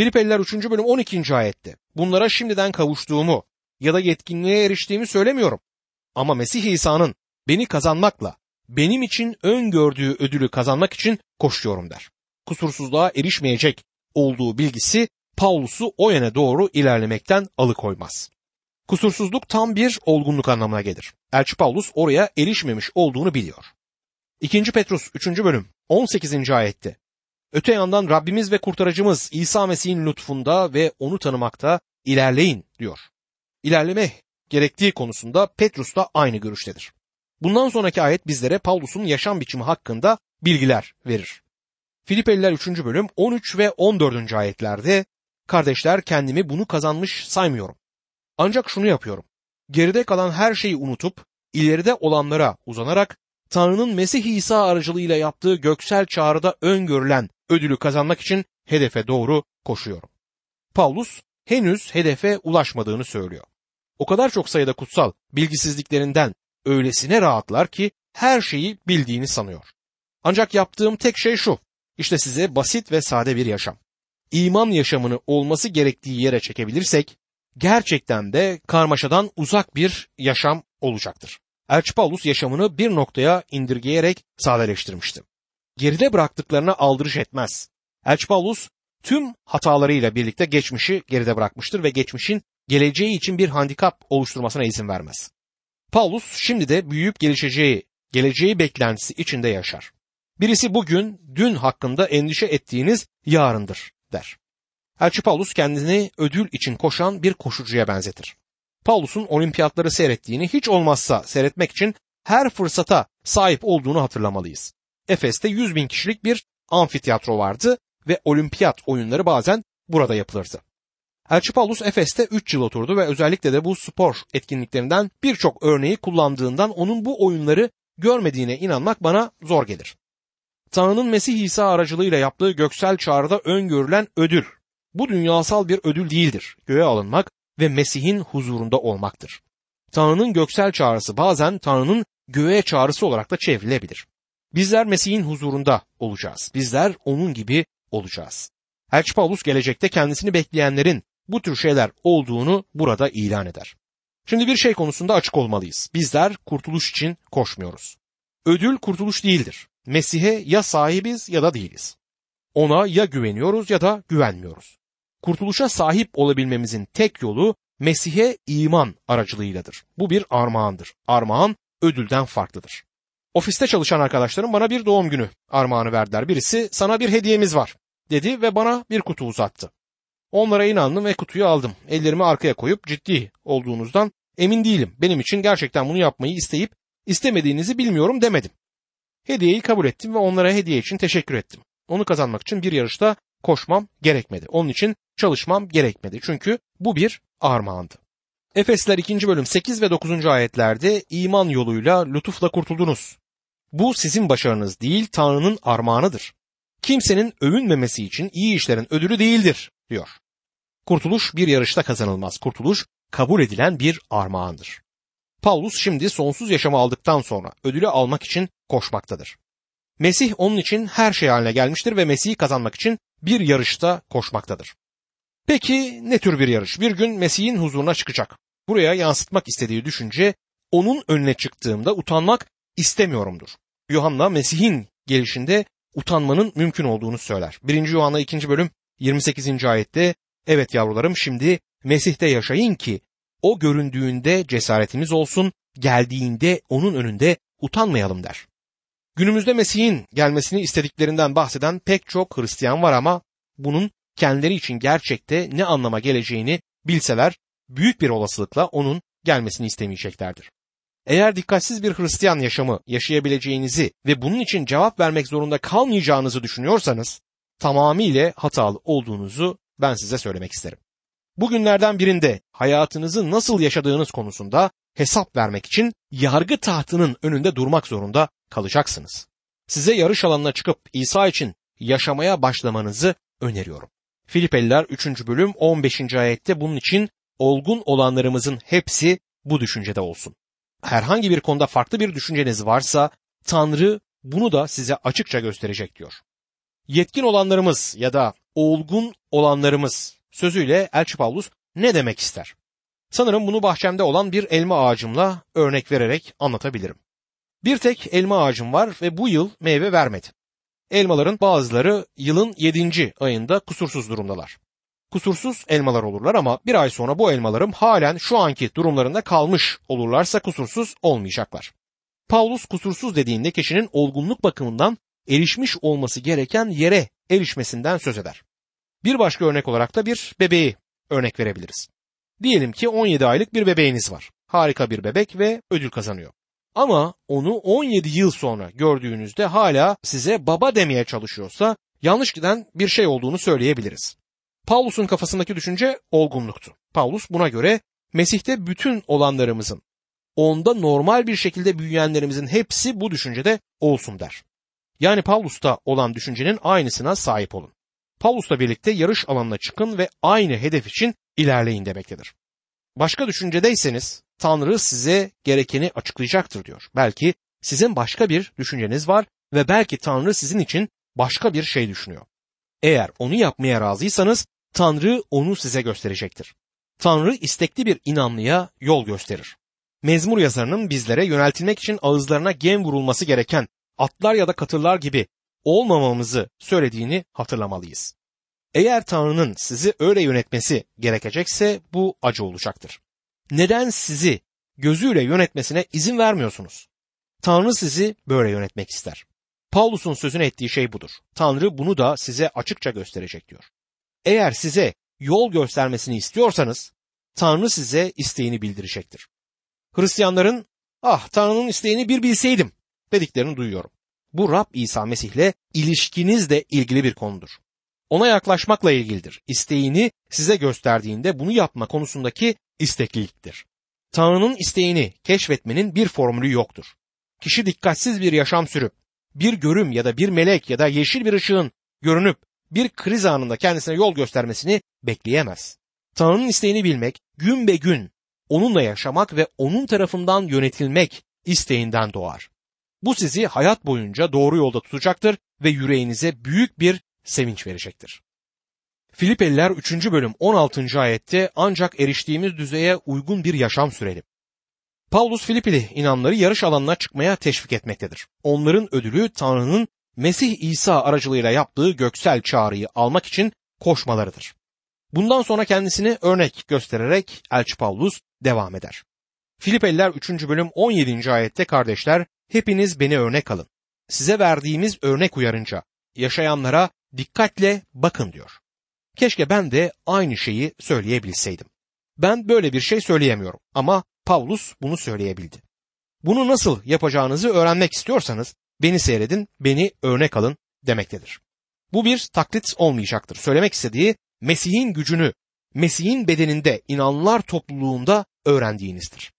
Filipeliler 3. bölüm 12. ayette bunlara şimdiden kavuştuğumu ya da yetkinliğe eriştiğimi söylemiyorum. Ama Mesih İsa'nın beni kazanmakla benim için öngördüğü ödülü kazanmak için koşuyorum der. Kusursuzluğa erişmeyecek olduğu bilgisi Paulus'u o yöne doğru ilerlemekten alıkoymaz. Kusursuzluk tam bir olgunluk anlamına gelir. Elçi Paulus oraya erişmemiş olduğunu biliyor. 2. Petrus 3. bölüm 18. ayette Öte yandan Rabbimiz ve kurtarıcımız İsa Mesih'in lütfunda ve onu tanımakta ilerleyin diyor. İlerleme gerektiği konusunda Petrus da aynı görüştedir. Bundan sonraki ayet bizlere Paulus'un yaşam biçimi hakkında bilgiler verir. Filipeliler 3. bölüm 13 ve 14. ayetlerde kardeşler kendimi bunu kazanmış saymıyorum. Ancak şunu yapıyorum. Geride kalan her şeyi unutup ileride olanlara uzanarak Tanrı'nın Mesih İsa aracılığıyla yaptığı göksel çağrıda öngörülen ödülü kazanmak için hedefe doğru koşuyorum. Paulus henüz hedefe ulaşmadığını söylüyor. O kadar çok sayıda kutsal bilgisizliklerinden öylesine rahatlar ki her şeyi bildiğini sanıyor. Ancak yaptığım tek şey şu. İşte size basit ve sade bir yaşam. İman yaşamını olması gerektiği yere çekebilirsek gerçekten de karmaşadan uzak bir yaşam olacaktır. Elçi Paulus yaşamını bir noktaya indirgeyerek sadeleştirmişti. Geride bıraktıklarına aldırış etmez. Elçi Paulus tüm hatalarıyla birlikte geçmişi geride bırakmıştır ve geçmişin geleceği için bir handikap oluşturmasına izin vermez. Paulus şimdi de büyüyüp gelişeceği, geleceği beklentisi içinde yaşar. Birisi bugün, dün hakkında endişe ettiğiniz yarındır der. Elçi Paulus kendini ödül için koşan bir koşucuya benzetir. Paulus'un olimpiyatları seyrettiğini hiç olmazsa seyretmek için her fırsata sahip olduğunu hatırlamalıyız. Efes'te 100 bin kişilik bir amfiteyatro vardı ve olimpiyat oyunları bazen burada yapılırdı. Elçi Efes'te 3 yıl oturdu ve özellikle de bu spor etkinliklerinden birçok örneği kullandığından onun bu oyunları görmediğine inanmak bana zor gelir. Tanrı'nın Mesih İsa aracılığıyla yaptığı göksel çağrıda öngörülen ödül. Bu dünyasal bir ödül değildir. Göğe alınmak ve Mesih'in huzurunda olmaktır. Tanrı'nın göksel çağrısı bazen Tanrı'nın göğe çağrısı olarak da çevrilebilir. Bizler Mesih'in huzurunda olacağız. Bizler onun gibi olacağız. Elçi Paulus gelecekte kendisini bekleyenlerin bu tür şeyler olduğunu burada ilan eder. Şimdi bir şey konusunda açık olmalıyız. Bizler kurtuluş için koşmuyoruz. Ödül kurtuluş değildir. Mesih'e ya sahibiz ya da değiliz. Ona ya güveniyoruz ya da güvenmiyoruz. Kurtuluşa sahip olabilmemizin tek yolu Mesih'e iman aracılığıyladır. Bu bir armağandır. Armağan ödülden farklıdır. Ofiste çalışan arkadaşlarım bana bir doğum günü armağanı verdiler. Birisi sana bir hediyemiz var dedi ve bana bir kutu uzattı. Onlara inandım ve kutuyu aldım. Ellerimi arkaya koyup ciddi olduğunuzdan emin değilim. Benim için gerçekten bunu yapmayı isteyip istemediğinizi bilmiyorum demedim. Hediyeyi kabul ettim ve onlara hediye için teşekkür ettim. Onu kazanmak için bir yarışta koşmam gerekmedi. Onun için çalışmam gerekmedi. Çünkü bu bir armağandı. Efesler 2. bölüm 8 ve 9. ayetlerde iman yoluyla lütufla kurtuldunuz. Bu sizin başarınız değil Tanrı'nın armağanıdır. Kimsenin övünmemesi için iyi işlerin ödülü değildir diyor. Kurtuluş bir yarışta kazanılmaz. Kurtuluş kabul edilen bir armağandır. Paulus şimdi sonsuz yaşamı aldıktan sonra ödülü almak için koşmaktadır. Mesih onun için her şey haline gelmiştir ve Mesih'i kazanmak için bir yarışta koşmaktadır. Peki ne tür bir yarış? Bir gün Mesih'in huzuruna çıkacak. Buraya yansıtmak istediği düşünce onun önüne çıktığımda utanmak istemiyorumdur. Yuhanna Mesih'in gelişinde utanmanın mümkün olduğunu söyler. 1. Yuhanna 2. bölüm 28. ayette evet yavrularım şimdi Mesih'te yaşayın ki o göründüğünde cesaretimiz olsun, geldiğinde onun önünde utanmayalım der. Günümüzde Mesih'in gelmesini istediklerinden bahseden pek çok Hristiyan var ama bunun kendileri için gerçekte ne anlama geleceğini bilseler büyük bir olasılıkla onun gelmesini istemeyeceklerdir. Eğer dikkatsiz bir Hristiyan yaşamı yaşayabileceğinizi ve bunun için cevap vermek zorunda kalmayacağınızı düşünüyorsanız tamamıyla hatalı olduğunuzu ben size söylemek isterim. Bugünlerden birinde hayatınızı nasıl yaşadığınız konusunda hesap vermek için yargı tahtının önünde durmak zorunda kalacaksınız. Size yarış alanına çıkıp İsa için yaşamaya başlamanızı öneriyorum. Filipeliler 3. bölüm 15. ayette bunun için olgun olanlarımızın hepsi bu düşüncede olsun. Herhangi bir konuda farklı bir düşünceniz varsa Tanrı bunu da size açıkça gösterecek diyor. Yetkin olanlarımız ya da olgun olanlarımız sözüyle Elçi Pavlus ne demek ister? Sanırım bunu bahçemde olan bir elma ağacımla örnek vererek anlatabilirim. Bir tek elma ağacım var ve bu yıl meyve vermedi. Elmaların bazıları yılın 7. ayında kusursuz durumdalar. Kusursuz elmalar olurlar ama bir ay sonra bu elmalarım halen şu anki durumlarında kalmış olurlarsa kusursuz olmayacaklar. Paulus kusursuz dediğinde kişinin olgunluk bakımından erişmiş olması gereken yere erişmesinden söz eder. Bir başka örnek olarak da bir bebeği örnek verebiliriz. Diyelim ki 17 aylık bir bebeğiniz var. Harika bir bebek ve ödül kazanıyor. Ama onu 17 yıl sonra gördüğünüzde hala size baba demeye çalışıyorsa yanlış giden bir şey olduğunu söyleyebiliriz. Paulus'un kafasındaki düşünce olgunluktu. Paulus buna göre Mesih'te bütün olanlarımızın, onda normal bir şekilde büyüyenlerimizin hepsi bu düşüncede olsun der. Yani Paulus'ta olan düşüncenin aynısına sahip olun. Paulus'la birlikte yarış alanına çıkın ve aynı hedef için ilerleyin demektedir. Başka düşüncedeyseniz Tanrı size gerekeni açıklayacaktır diyor. Belki sizin başka bir düşünceniz var ve belki Tanrı sizin için başka bir şey düşünüyor. Eğer onu yapmaya razıysanız Tanrı onu size gösterecektir. Tanrı istekli bir inanlıya yol gösterir. Mezmur yazarının bizlere yöneltilmek için ağızlarına gem vurulması gereken atlar ya da katırlar gibi olmamamızı söylediğini hatırlamalıyız. Eğer Tanrı'nın sizi öyle yönetmesi gerekecekse bu acı olacaktır. Neden sizi gözüyle yönetmesine izin vermiyorsunuz? Tanrı sizi böyle yönetmek ister. Paulus'un sözünü ettiği şey budur. Tanrı bunu da size açıkça gösterecek diyor. Eğer size yol göstermesini istiyorsanız Tanrı size isteğini bildirecektir. Hristiyanların ah Tanrı'nın isteğini bir bilseydim dediklerini duyuyorum. Bu Rab İsa Mesih'le ilişkinizle ilgili bir konudur. Ona yaklaşmakla ilgilidir. İsteğini size gösterdiğinde bunu yapma konusundaki istekliliktir. Tanrı'nın isteğini keşfetmenin bir formülü yoktur. Kişi dikkatsiz bir yaşam sürüp bir görüm ya da bir melek ya da yeşil bir ışığın görünüp bir kriz anında kendisine yol göstermesini bekleyemez. Tanrı'nın isteğini bilmek, gün be gün onunla yaşamak ve onun tarafından yönetilmek isteğinden doğar. Bu sizi hayat boyunca doğru yolda tutacaktır ve yüreğinize büyük bir sevinç verecektir. Filipeliler 3. bölüm 16. ayette ancak eriştiğimiz düzeye uygun bir yaşam sürelim. Paulus Filipili inanları yarış alanına çıkmaya teşvik etmektedir. Onların ödülü Tanrı'nın Mesih İsa aracılığıyla yaptığı göksel çağrıyı almak için koşmalarıdır. Bundan sonra kendisini örnek göstererek Elçi Paulus devam eder. Filipeliler 3. bölüm 17. ayette kardeşler hepiniz beni örnek alın. Size verdiğimiz örnek uyarınca yaşayanlara dikkatle bakın diyor. Keşke ben de aynı şeyi söyleyebilseydim. Ben böyle bir şey söyleyemiyorum ama Paulus bunu söyleyebildi. Bunu nasıl yapacağınızı öğrenmek istiyorsanız beni seyredin, beni örnek alın demektedir. Bu bir taklit olmayacaktır. Söylemek istediği Mesih'in gücünü Mesih'in bedeninde inanlar topluluğunda öğrendiğinizdir.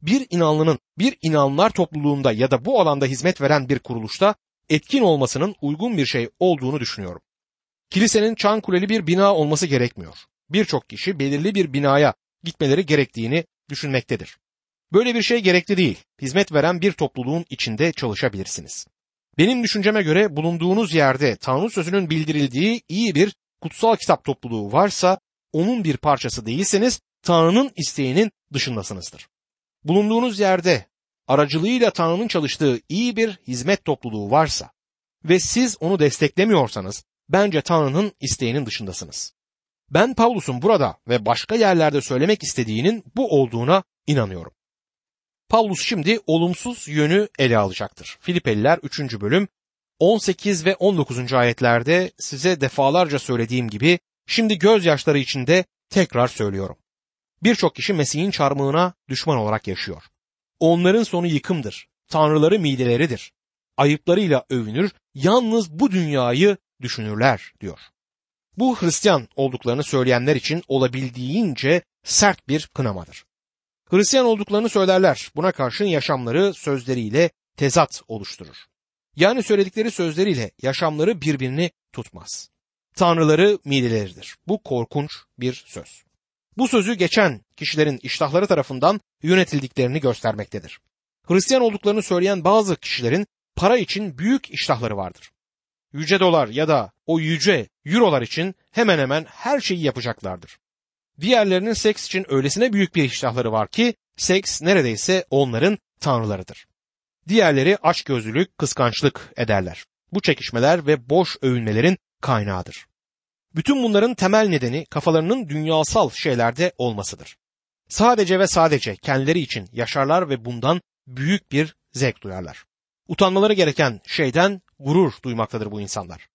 Bir inanlının bir inanlar topluluğunda ya da bu alanda hizmet veren bir kuruluşta etkin olmasının uygun bir şey olduğunu düşünüyorum. Kilisenin çan kuleli bir bina olması gerekmiyor. Birçok kişi belirli bir binaya gitmeleri gerektiğini düşünmektedir. Böyle bir şey gerekli değil. Hizmet veren bir topluluğun içinde çalışabilirsiniz. Benim düşünceme göre bulunduğunuz yerde Tanrı sözünün bildirildiği iyi bir kutsal kitap topluluğu varsa onun bir parçası değilseniz Tanrı'nın isteğinin dışındasınızdır. Bulunduğunuz yerde aracılığıyla Tanrı'nın çalıştığı iyi bir hizmet topluluğu varsa ve siz onu desteklemiyorsanız bence Tanrı'nın isteğinin dışındasınız. Ben Pavlus'un burada ve başka yerlerde söylemek istediğinin bu olduğuna inanıyorum. Pavlus şimdi olumsuz yönü ele alacaktır. Filipeliler 3. bölüm 18 ve 19. ayetlerde size defalarca söylediğim gibi şimdi gözyaşları içinde tekrar söylüyorum. Birçok kişi Mesih'in çarmıhına düşman olarak yaşıyor. Onların sonu yıkımdır. Tanrıları mideleridir. Ayıplarıyla övünür, yalnız bu dünyayı düşünürler diyor. Bu Hristiyan olduklarını söyleyenler için olabildiğince sert bir kınamadır. Hristiyan olduklarını söylerler. Buna karşın yaşamları sözleriyle tezat oluşturur. Yani söyledikleri sözleriyle yaşamları birbirini tutmaz. Tanrıları mideleridir. Bu korkunç bir söz. Bu sözü geçen kişilerin iştahları tarafından yönetildiklerini göstermektedir. Hristiyan olduklarını söyleyen bazı kişilerin para için büyük iştahları vardır. yüce dolar ya da o yüce eurolar için hemen hemen her şeyi yapacaklardır. Diğerlerinin seks için öylesine büyük bir iştahları var ki seks neredeyse onların tanrılarıdır. Diğerleri açgözlülük, kıskançlık ederler. Bu çekişmeler ve boş övünmelerin kaynağıdır. Bütün bunların temel nedeni kafalarının dünyasal şeylerde olmasıdır. Sadece ve sadece kendileri için yaşarlar ve bundan büyük bir zevk duyarlar. Utanmaları gereken şeyden gurur duymaktadır bu insanlar.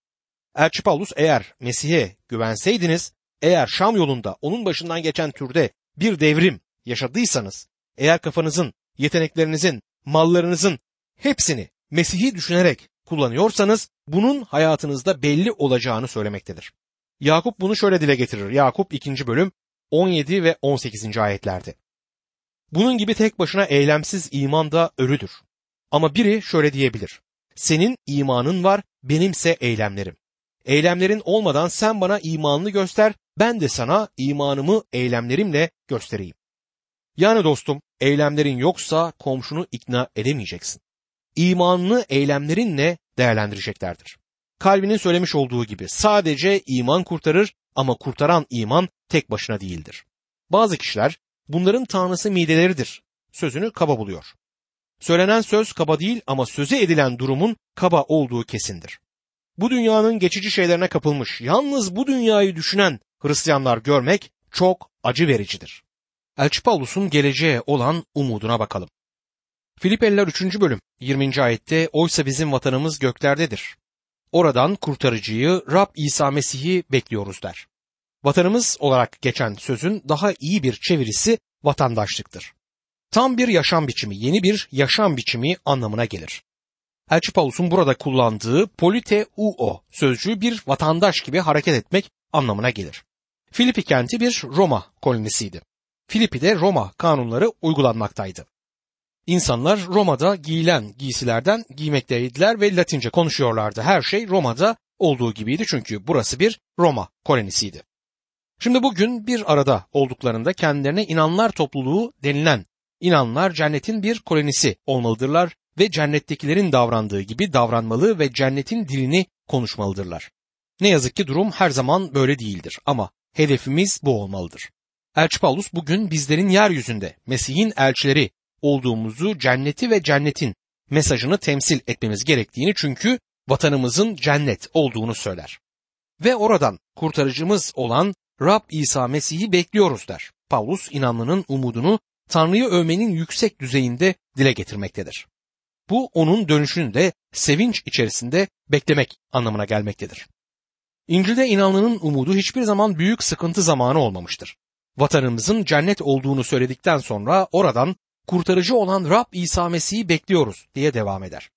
Elçi Paulus eğer Mesih'e güvenseydiniz, eğer Şam yolunda onun başından geçen türde bir devrim yaşadıysanız, eğer kafanızın, yeteneklerinizin, mallarınızın hepsini Mesih'i düşünerek kullanıyorsanız bunun hayatınızda belli olacağını söylemektedir. Yakup bunu şöyle dile getirir. Yakup 2. bölüm 17 ve 18. ayetlerde. Bunun gibi tek başına eylemsiz iman da ölüdür. Ama biri şöyle diyebilir. Senin imanın var, benimse eylemlerim. Eylemlerin olmadan sen bana imanını göster, ben de sana imanımı eylemlerimle göstereyim. Yani dostum, eylemlerin yoksa komşunu ikna edemeyeceksin. İmanını eylemlerinle değerlendireceklerdir. Kalbinin söylemiş olduğu gibi sadece iman kurtarır ama kurtaran iman tek başına değildir. Bazı kişiler bunların tanrısı mideleridir sözünü kaba buluyor. Söylenen söz kaba değil ama söze edilen durumun kaba olduğu kesindir. Bu dünyanın geçici şeylerine kapılmış, yalnız bu dünyayı düşünen Hristiyanlar görmek çok acı vericidir. Elçi Paulus'un geleceğe olan umuduna bakalım. Filipeliler 3. bölüm 20. ayette oysa bizim vatanımız göklerdedir. Oradan kurtarıcıyı Rab İsa Mesih'i bekliyoruz der. Vatanımız olarak geçen sözün daha iyi bir çevirisi vatandaşlıktır. Tam bir yaşam biçimi, yeni bir yaşam biçimi anlamına gelir. Elçi Paulus'un burada kullandığı polite uo sözcüğü bir vatandaş gibi hareket etmek anlamına gelir. Filipi kenti bir Roma kolonisiydi. Filipi'de Roma kanunları uygulanmaktaydı. İnsanlar Roma'da giyilen giysilerden giymekteydiler ve Latince konuşuyorlardı. Her şey Roma'da olduğu gibiydi çünkü burası bir Roma kolonisiydi. Şimdi bugün bir arada olduklarında kendilerine inanlar topluluğu denilen inanlar cennetin bir kolonisi olmalıdırlar ve cennettekilerin davrandığı gibi davranmalı ve cennetin dilini konuşmalıdırlar. Ne yazık ki durum her zaman böyle değildir ama hedefimiz bu olmalıdır. Elçi Paulus bugün bizlerin yeryüzünde Mesih'in elçileri olduğumuzu cenneti ve cennetin mesajını temsil etmemiz gerektiğini çünkü vatanımızın cennet olduğunu söyler. Ve oradan kurtarıcımız olan Rab İsa Mesih'i bekliyoruz der. Paulus inanlının umudunu Tanrı'yı övmenin yüksek düzeyinde dile getirmektedir. Bu onun dönüşünü de sevinç içerisinde beklemek anlamına gelmektedir. İncil'de inanlının umudu hiçbir zaman büyük sıkıntı zamanı olmamıştır. Vatanımızın cennet olduğunu söyledikten sonra oradan kurtarıcı olan Rab İsa Mesih'i bekliyoruz diye devam eder.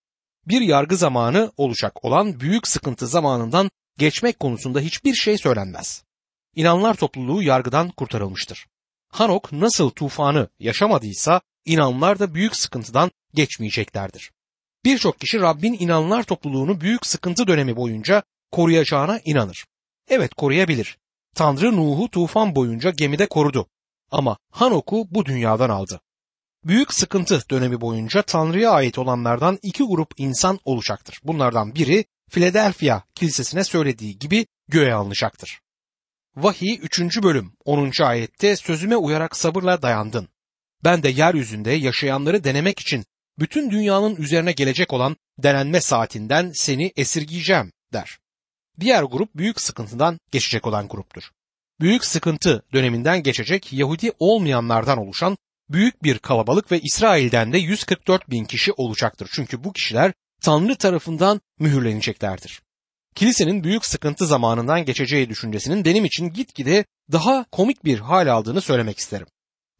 Bir yargı zamanı olacak olan büyük sıkıntı zamanından geçmek konusunda hiçbir şey söylenmez. İnanlar topluluğu yargıdan kurtarılmıştır. Hanok nasıl tufanı yaşamadıysa inanlar da büyük sıkıntıdan geçmeyeceklerdir. Birçok kişi Rabbin inanlar topluluğunu büyük sıkıntı dönemi boyunca koruyacağına inanır. Evet koruyabilir. Tanrı Nuh'u tufan boyunca gemide korudu. Ama Hanok'u bu dünyadan aldı. Büyük sıkıntı dönemi boyunca Tanrı'ya ait olanlardan iki grup insan olacaktır. Bunlardan biri Philadelphia kilisesine söylediği gibi göğe alınacaktır. Vahiy 3. bölüm 10. ayette sözüme uyarak sabırla dayandın. Ben de yeryüzünde yaşayanları denemek için bütün dünyanın üzerine gelecek olan denenme saatinden seni esirgeyeceğim der. Diğer grup büyük sıkıntıdan geçecek olan gruptur. Büyük sıkıntı döneminden geçecek Yahudi olmayanlardan oluşan büyük bir kalabalık ve İsrail'den de 144 bin kişi olacaktır. Çünkü bu kişiler Tanrı tarafından mühürleneceklerdir. Kilisenin büyük sıkıntı zamanından geçeceği düşüncesinin benim için gitgide daha komik bir hal aldığını söylemek isterim.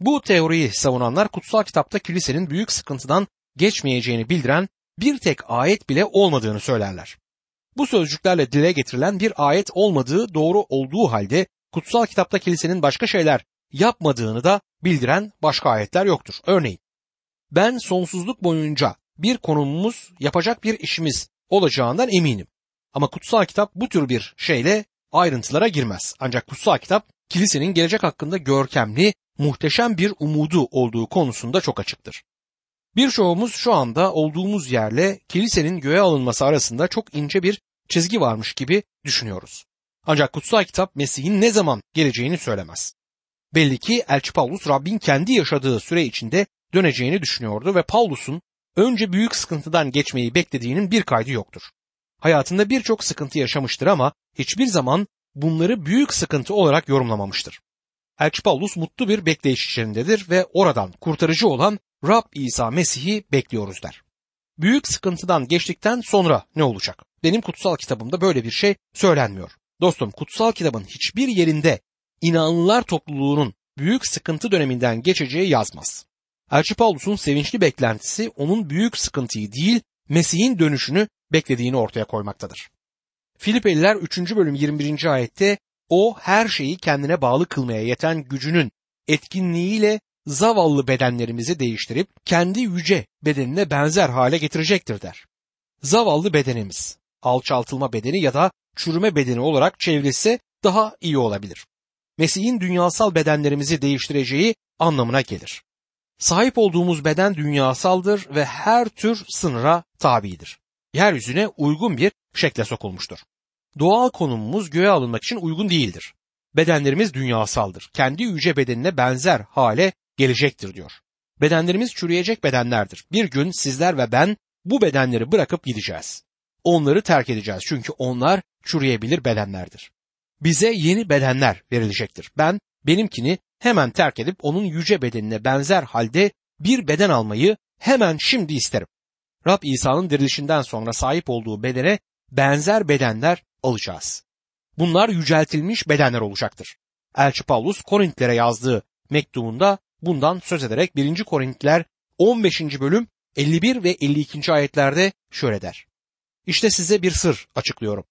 Bu teoriyi savunanlar kutsal kitapta kilisenin büyük sıkıntıdan geçmeyeceğini bildiren bir tek ayet bile olmadığını söylerler. Bu sözcüklerle dile getirilen bir ayet olmadığı doğru olduğu halde kutsal kitapta kilisenin başka şeyler yapmadığını da bildiren başka ayetler yoktur. Örneğin ben sonsuzluk boyunca bir konumumuz yapacak bir işimiz olacağından eminim. Ama kutsal kitap bu tür bir şeyle ayrıntılara girmez. Ancak kutsal kitap kilisenin gelecek hakkında görkemli, muhteşem bir umudu olduğu konusunda çok açıktır. Birçoğumuz şu anda olduğumuz yerle kilisenin göğe alınması arasında çok ince bir çizgi varmış gibi düşünüyoruz. Ancak kutsal kitap Mesih'in ne zaman geleceğini söylemez. Belli ki Elçi Paulus Rabbin kendi yaşadığı süre içinde döneceğini düşünüyordu ve Paulus'un önce büyük sıkıntıdan geçmeyi beklediğinin bir kaydı yoktur. Hayatında birçok sıkıntı yaşamıştır ama hiçbir zaman bunları büyük sıkıntı olarak yorumlamamıştır. Elçi Paulus mutlu bir bekleyiş içerindedir ve oradan kurtarıcı olan Rab İsa Mesih'i bekliyoruz der. Büyük sıkıntıdan geçtikten sonra ne olacak? Benim kutsal kitabımda böyle bir şey söylenmiyor. Dostum kutsal kitabın hiçbir yerinde inanlılar topluluğunun büyük sıkıntı döneminden geçeceği yazmaz. Elçi Paulus'un sevinçli beklentisi onun büyük sıkıntıyı değil Mesih'in dönüşünü beklediğini ortaya koymaktadır. Filipeliler 3. bölüm 21. ayette o her şeyi kendine bağlı kılmaya yeten gücünün etkinliğiyle zavallı bedenlerimizi değiştirip kendi yüce bedenine benzer hale getirecektir der. Zavallı bedenimiz, alçaltılma bedeni ya da çürüme bedeni olarak çevrilse daha iyi olabilir. Mesih'in dünyasal bedenlerimizi değiştireceği anlamına gelir. Sahip olduğumuz beden dünyasaldır ve her tür sınıra tabidir. Yeryüzüne uygun bir şekle sokulmuştur. Doğal konumumuz göğe alınmak için uygun değildir. Bedenlerimiz dünyasaldır. Kendi yüce bedenine benzer hale gelecektir diyor. Bedenlerimiz çürüyecek bedenlerdir. Bir gün sizler ve ben bu bedenleri bırakıp gideceğiz. Onları terk edeceğiz çünkü onlar çürüyebilir bedenlerdir. Bize yeni bedenler verilecektir. Ben benimkini hemen terk edip onun yüce bedenine benzer halde bir beden almayı hemen şimdi isterim. Rab İsa'nın dirilişinden sonra sahip olduğu bedene benzer bedenler alacağız. Bunlar yüceltilmiş bedenler olacaktır. Elçi Paulus Korintlere yazdığı mektubunda bundan söz ederek 1. Korintliler 15. bölüm 51 ve 52. ayetlerde şöyle der. İşte size bir sır açıklıyorum.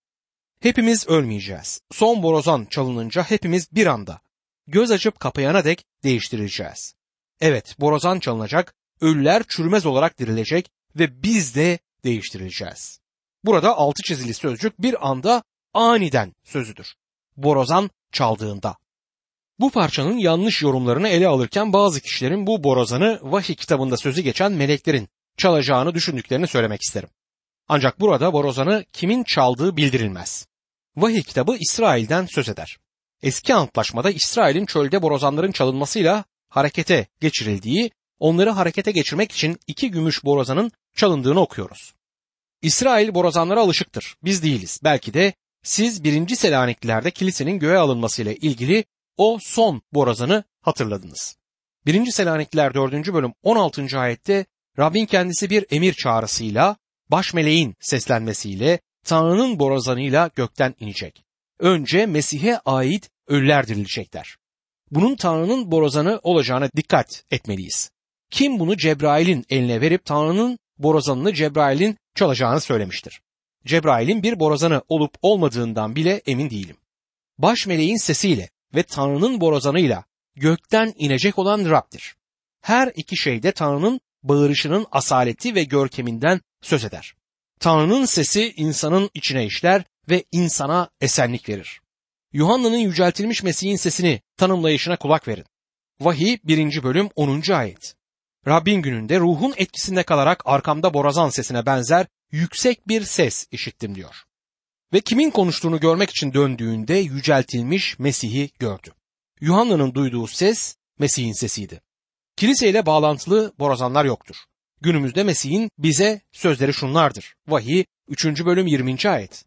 Hepimiz ölmeyeceğiz. Son borazan çalınınca hepimiz bir anda göz açıp kapayana dek değiştirileceğiz. Evet, borazan çalınacak, ölüler çürümez olarak dirilecek ve biz de değiştirileceğiz. Burada altı çizili sözcük bir anda aniden sözüdür. Borazan çaldığında. Bu parçanın yanlış yorumlarını ele alırken bazı kişilerin bu borazanı vahiy kitabında sözü geçen meleklerin çalacağını düşündüklerini söylemek isterim. Ancak burada borazanı kimin çaldığı bildirilmez. Vahiy kitabı İsrail'den söz eder. Eski antlaşmada İsrail'in çölde borazanların çalınmasıyla harekete geçirildiği, onları harekete geçirmek için iki gümüş borazanın çalındığını okuyoruz. İsrail borazanlara alışıktır. Biz değiliz. Belki de siz birinci Selaniklilerde kilisenin göğe alınmasıyla ilgili o son borazanı hatırladınız. Birinci Selanikliler 4. bölüm 16. ayette Rabbin kendisi bir emir çağrısıyla, baş meleğin seslenmesiyle, Tanrı'nın borazanıyla gökten inecek. Önce Mesih'e ait ölüler dirilecekler. Bunun Tanrı'nın borazanı olacağına dikkat etmeliyiz. Kim bunu Cebrail'in eline verip Tanrı'nın borazanını Cebrail'in çalacağını söylemiştir. Cebrail'in bir borazanı olup olmadığından bile emin değilim. Baş meleğin sesiyle ve Tanrı'nın borazanıyla gökten inecek olan Rab'dir. Her iki şeyde Tanrı'nın bağırışının asaleti ve görkeminden söz eder. Tanrı'nın sesi insanın içine işler ve insana esenlik verir. Yuhanna'nın yüceltilmiş Mesih'in sesini tanımlayışına kulak verin. Vahiy 1. bölüm 10. ayet. Rabbin gününde ruhun etkisinde kalarak arkamda borazan sesine benzer yüksek bir ses işittim diyor. Ve kimin konuştuğunu görmek için döndüğünde yüceltilmiş Mesih'i gördü. Yuhanna'nın duyduğu ses Mesih'in sesiydi. Kiliseyle bağlantılı borazanlar yoktur. Günümüzde Mesih'in bize sözleri şunlardır. Vahiy 3. bölüm 20. ayet.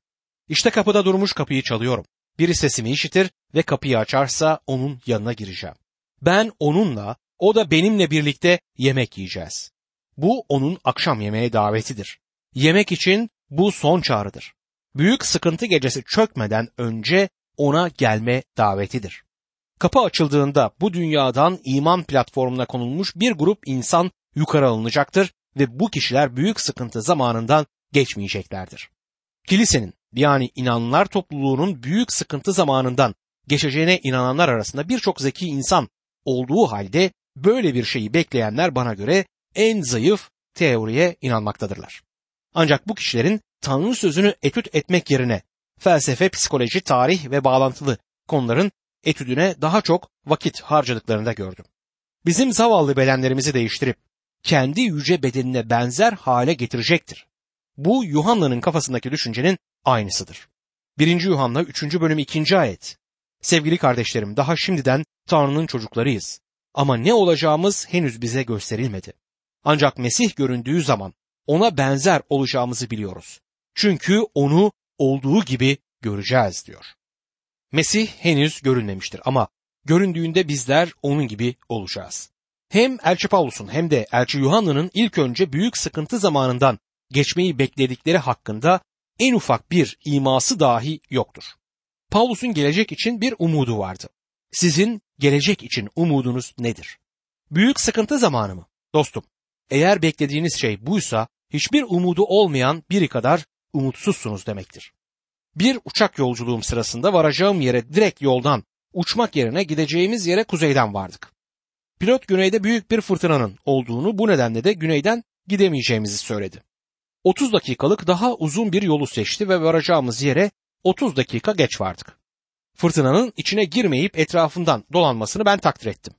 İşte kapıda durmuş kapıyı çalıyorum. Biri sesimi işitir ve kapıyı açarsa onun yanına gireceğim. Ben onunla, o da benimle birlikte yemek yiyeceğiz. Bu onun akşam yemeğe davetidir. Yemek için bu son çağrıdır. Büyük sıkıntı gecesi çökmeden önce ona gelme davetidir. Kapı açıldığında bu dünyadan iman platformuna konulmuş bir grup insan yukarı alınacaktır ve bu kişiler büyük sıkıntı zamanından geçmeyeceklerdir. Kilisenin yani inananlar topluluğunun büyük sıkıntı zamanından geçeceğine inananlar arasında birçok zeki insan olduğu halde böyle bir şeyi bekleyenler bana göre en zayıf teoriye inanmaktadırlar. Ancak bu kişilerin Tanrı sözünü etüt etmek yerine felsefe, psikoloji, tarih ve bağlantılı konuların etüdüne daha çok vakit harcadıklarını da gördüm. Bizim zavallı bedenlerimizi değiştirip kendi yüce bedenine benzer hale getirecektir. Bu Yuhanna'nın kafasındaki düşüncenin aynısıdır. 1. Yuhanna 3. bölüm 2. ayet. Sevgili kardeşlerim daha şimdiden Tanrı'nın çocuklarıyız. Ama ne olacağımız henüz bize gösterilmedi. Ancak Mesih göründüğü zaman ona benzer olacağımızı biliyoruz. Çünkü onu olduğu gibi göreceğiz diyor. Mesih henüz görünmemiştir ama göründüğünde bizler onun gibi olacağız. Hem Elçi Paulus'un hem de Elçi Yuhanna'nın ilk önce büyük sıkıntı zamanından geçmeyi bekledikleri hakkında en ufak bir iması dahi yoktur. Paulus'un gelecek için bir umudu vardı. Sizin gelecek için umudunuz nedir? Büyük sıkıntı zamanı mı? Dostum, eğer beklediğiniz şey buysa hiçbir umudu olmayan biri kadar umutsuzsunuz demektir. Bir uçak yolculuğum sırasında varacağım yere direkt yoldan uçmak yerine gideceğimiz yere kuzeyden vardık. Pilot güneyde büyük bir fırtınanın olduğunu bu nedenle de güneyden gidemeyeceğimizi söyledi. 30 dakikalık daha uzun bir yolu seçti ve varacağımız yere 30 dakika geç vardık. Fırtınanın içine girmeyip etrafından dolanmasını ben takdir ettim.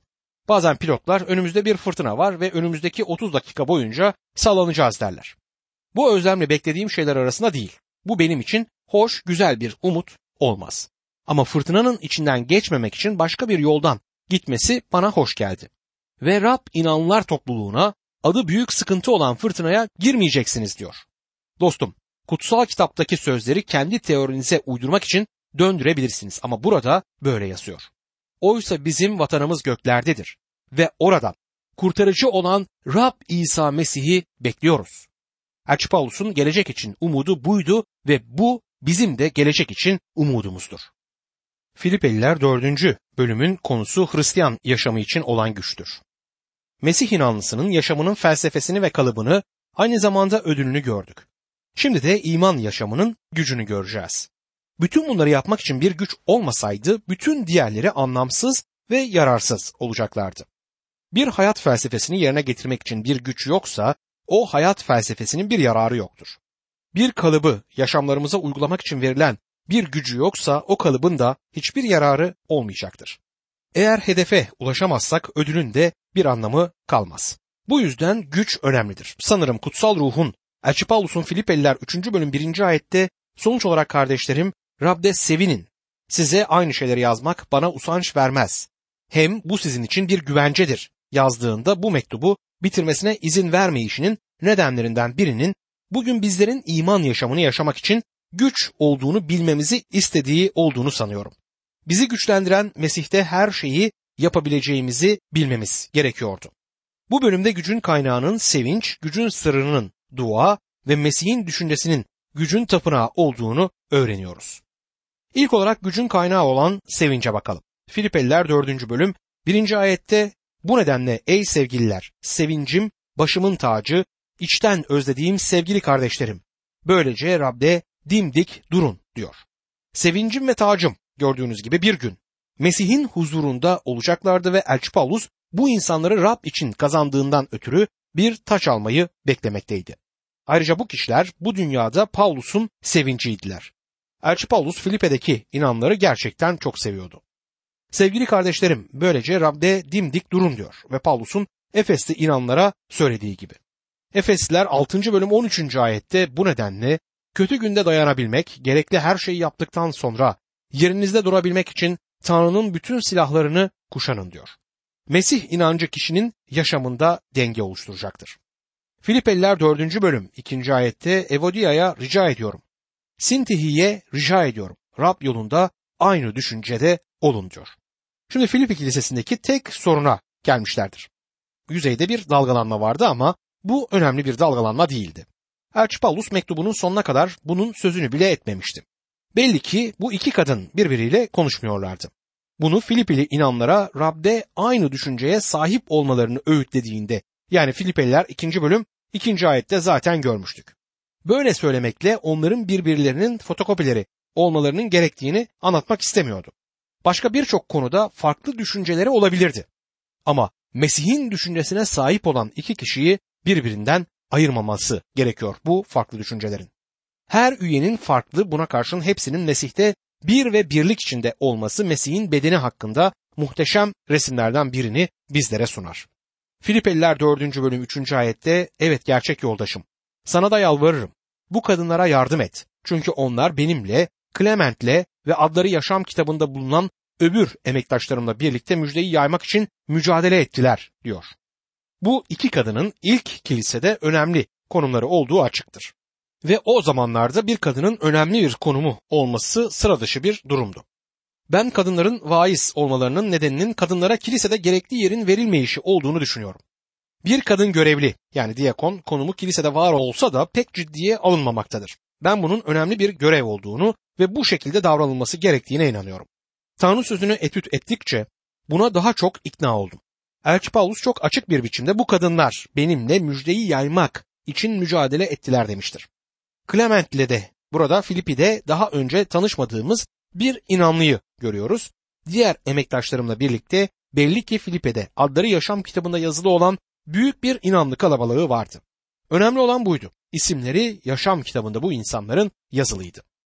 Bazen pilotlar önümüzde bir fırtına var ve önümüzdeki 30 dakika boyunca sallanacağız derler. Bu özlemle beklediğim şeyler arasında değil. Bu benim için hoş, güzel bir umut olmaz. Ama fırtınanın içinden geçmemek için başka bir yoldan gitmesi bana hoş geldi. Ve Rab inanlar topluluğuna adı büyük sıkıntı olan fırtınaya girmeyeceksiniz diyor. Dostum, kutsal kitaptaki sözleri kendi teorinize uydurmak için döndürebilirsiniz ama burada böyle yazıyor. Oysa bizim vatanımız göklerdedir ve oradan kurtarıcı olan Rab İsa Mesih'i bekliyoruz. Elçi Paulus'un gelecek için umudu buydu ve bu bizim de gelecek için umudumuzdur. Filipeliler 4. bölümün konusu Hristiyan yaşamı için olan güçtür. Mesih inanlısının yaşamının felsefesini ve kalıbını aynı zamanda ödülünü gördük. Şimdi de iman yaşamının gücünü göreceğiz. Bütün bunları yapmak için bir güç olmasaydı bütün diğerleri anlamsız ve yararsız olacaklardı. Bir hayat felsefesini yerine getirmek için bir güç yoksa o hayat felsefesinin bir yararı yoktur. Bir kalıbı yaşamlarımıza uygulamak için verilen bir gücü yoksa o kalıbın da hiçbir yararı olmayacaktır. Eğer hedefe ulaşamazsak ödülün de bir anlamı kalmaz. Bu yüzden güç önemlidir. Sanırım kutsal ruhun Elçi Paulus'un Filipeliler 3. bölüm 1. ayette sonuç olarak kardeşlerim Rab'de sevinin. Size aynı şeyleri yazmak bana usanç vermez. Hem bu sizin için bir güvencedir yazdığında bu mektubu bitirmesine izin vermeyişinin nedenlerinden birinin bugün bizlerin iman yaşamını yaşamak için güç olduğunu bilmemizi istediği olduğunu sanıyorum. Bizi güçlendiren Mesih'te her şeyi yapabileceğimizi bilmemiz gerekiyordu. Bu bölümde gücün kaynağının sevinç, gücün sırrının dua ve Mesih'in düşüncesinin gücün tapınağı olduğunu öğreniyoruz. İlk olarak gücün kaynağı olan sevince bakalım. Filipeliler 4. bölüm 1. ayette bu nedenle ey sevgililer sevincim başımın tacı içten özlediğim sevgili kardeşlerim böylece Rab'de dimdik durun diyor. Sevincim ve tacım gördüğünüz gibi bir gün Mesih'in huzurunda olacaklardı ve Elçi Paulus bu insanları Rab için kazandığından ötürü bir taç almayı beklemekteydi. Ayrıca bu kişiler bu dünyada Paulus'un sevinciydiler. Elçi Paulus Filipe'deki inanları gerçekten çok seviyordu. Sevgili kardeşlerim böylece Rab'de dimdik durun diyor ve Paulus'un Efesli inanlara söylediği gibi. Efesliler 6. bölüm 13. ayette bu nedenle kötü günde dayanabilmek, gerekli her şeyi yaptıktan sonra yerinizde durabilmek için Tanrı'nın bütün silahlarını kuşanın diyor. Mesih inancı kişinin yaşamında denge oluşturacaktır. Filipeliler 4. bölüm 2. ayette Evodia'ya rica ediyorum. Sintihi'ye rica ediyorum. Rab yolunda aynı düşüncede olun diyor. Şimdi Filipi Kilisesi'ndeki tek soruna gelmişlerdir. Yüzeyde bir dalgalanma vardı ama bu önemli bir dalgalanma değildi. Elçi Paulus mektubunun sonuna kadar bunun sözünü bile etmemişti. Belli ki bu iki kadın birbiriyle konuşmuyorlardı. Bunu Filipili inanlara Rab'de aynı düşünceye sahip olmalarını öğütlediğinde yani Filipeliler 2. bölüm 2. ayette zaten görmüştük. Böyle söylemekle onların birbirlerinin fotokopileri olmalarının gerektiğini anlatmak istemiyordu. Başka birçok konuda farklı düşünceleri olabilirdi. Ama Mesih'in düşüncesine sahip olan iki kişiyi birbirinden ayırmaması gerekiyor bu farklı düşüncelerin. Her üyenin farklı buna karşın hepsinin Mesih'te bir ve birlik içinde olması Mesih'in bedeni hakkında muhteşem resimlerden birini bizlere sunar. Filipeliler 4. bölüm 3. ayette evet gerçek yoldaşım sana da yalvarırım bu kadınlara yardım et Çünkü onlar benimle, Clement'le ve adları yaşam kitabında bulunan öbür emektaşlarımla birlikte müjdeyi yaymak için mücadele ettiler diyor. Bu iki kadının ilk kilisede önemli konumları olduğu açıktır. Ve o zamanlarda bir kadının önemli bir konumu olması sıra dışı bir durumdu. Ben kadınların vaiz olmalarının nedeninin kadınlara kilisede gerekli yerin verilmeyişi olduğunu düşünüyorum. Bir kadın görevli yani diyakon konumu kilisede var olsa da pek ciddiye alınmamaktadır. Ben bunun önemli bir görev olduğunu ve bu şekilde davranılması gerektiğine inanıyorum. Tanrı sözünü etüt ettikçe buna daha çok ikna oldum. Elçi Paulus çok açık bir biçimde bu kadınlar benimle müjdeyi yaymak için mücadele ettiler demiştir. Clement ile de burada Filipi'de daha önce tanışmadığımız bir inanlıyı görüyoruz. Diğer emektaşlarımla birlikte belli ki Filipe'de adları yaşam kitabında yazılı olan büyük bir inanlı kalabalığı vardı. Önemli olan buydu. İsimleri yaşam kitabında bu insanların yazılıydı.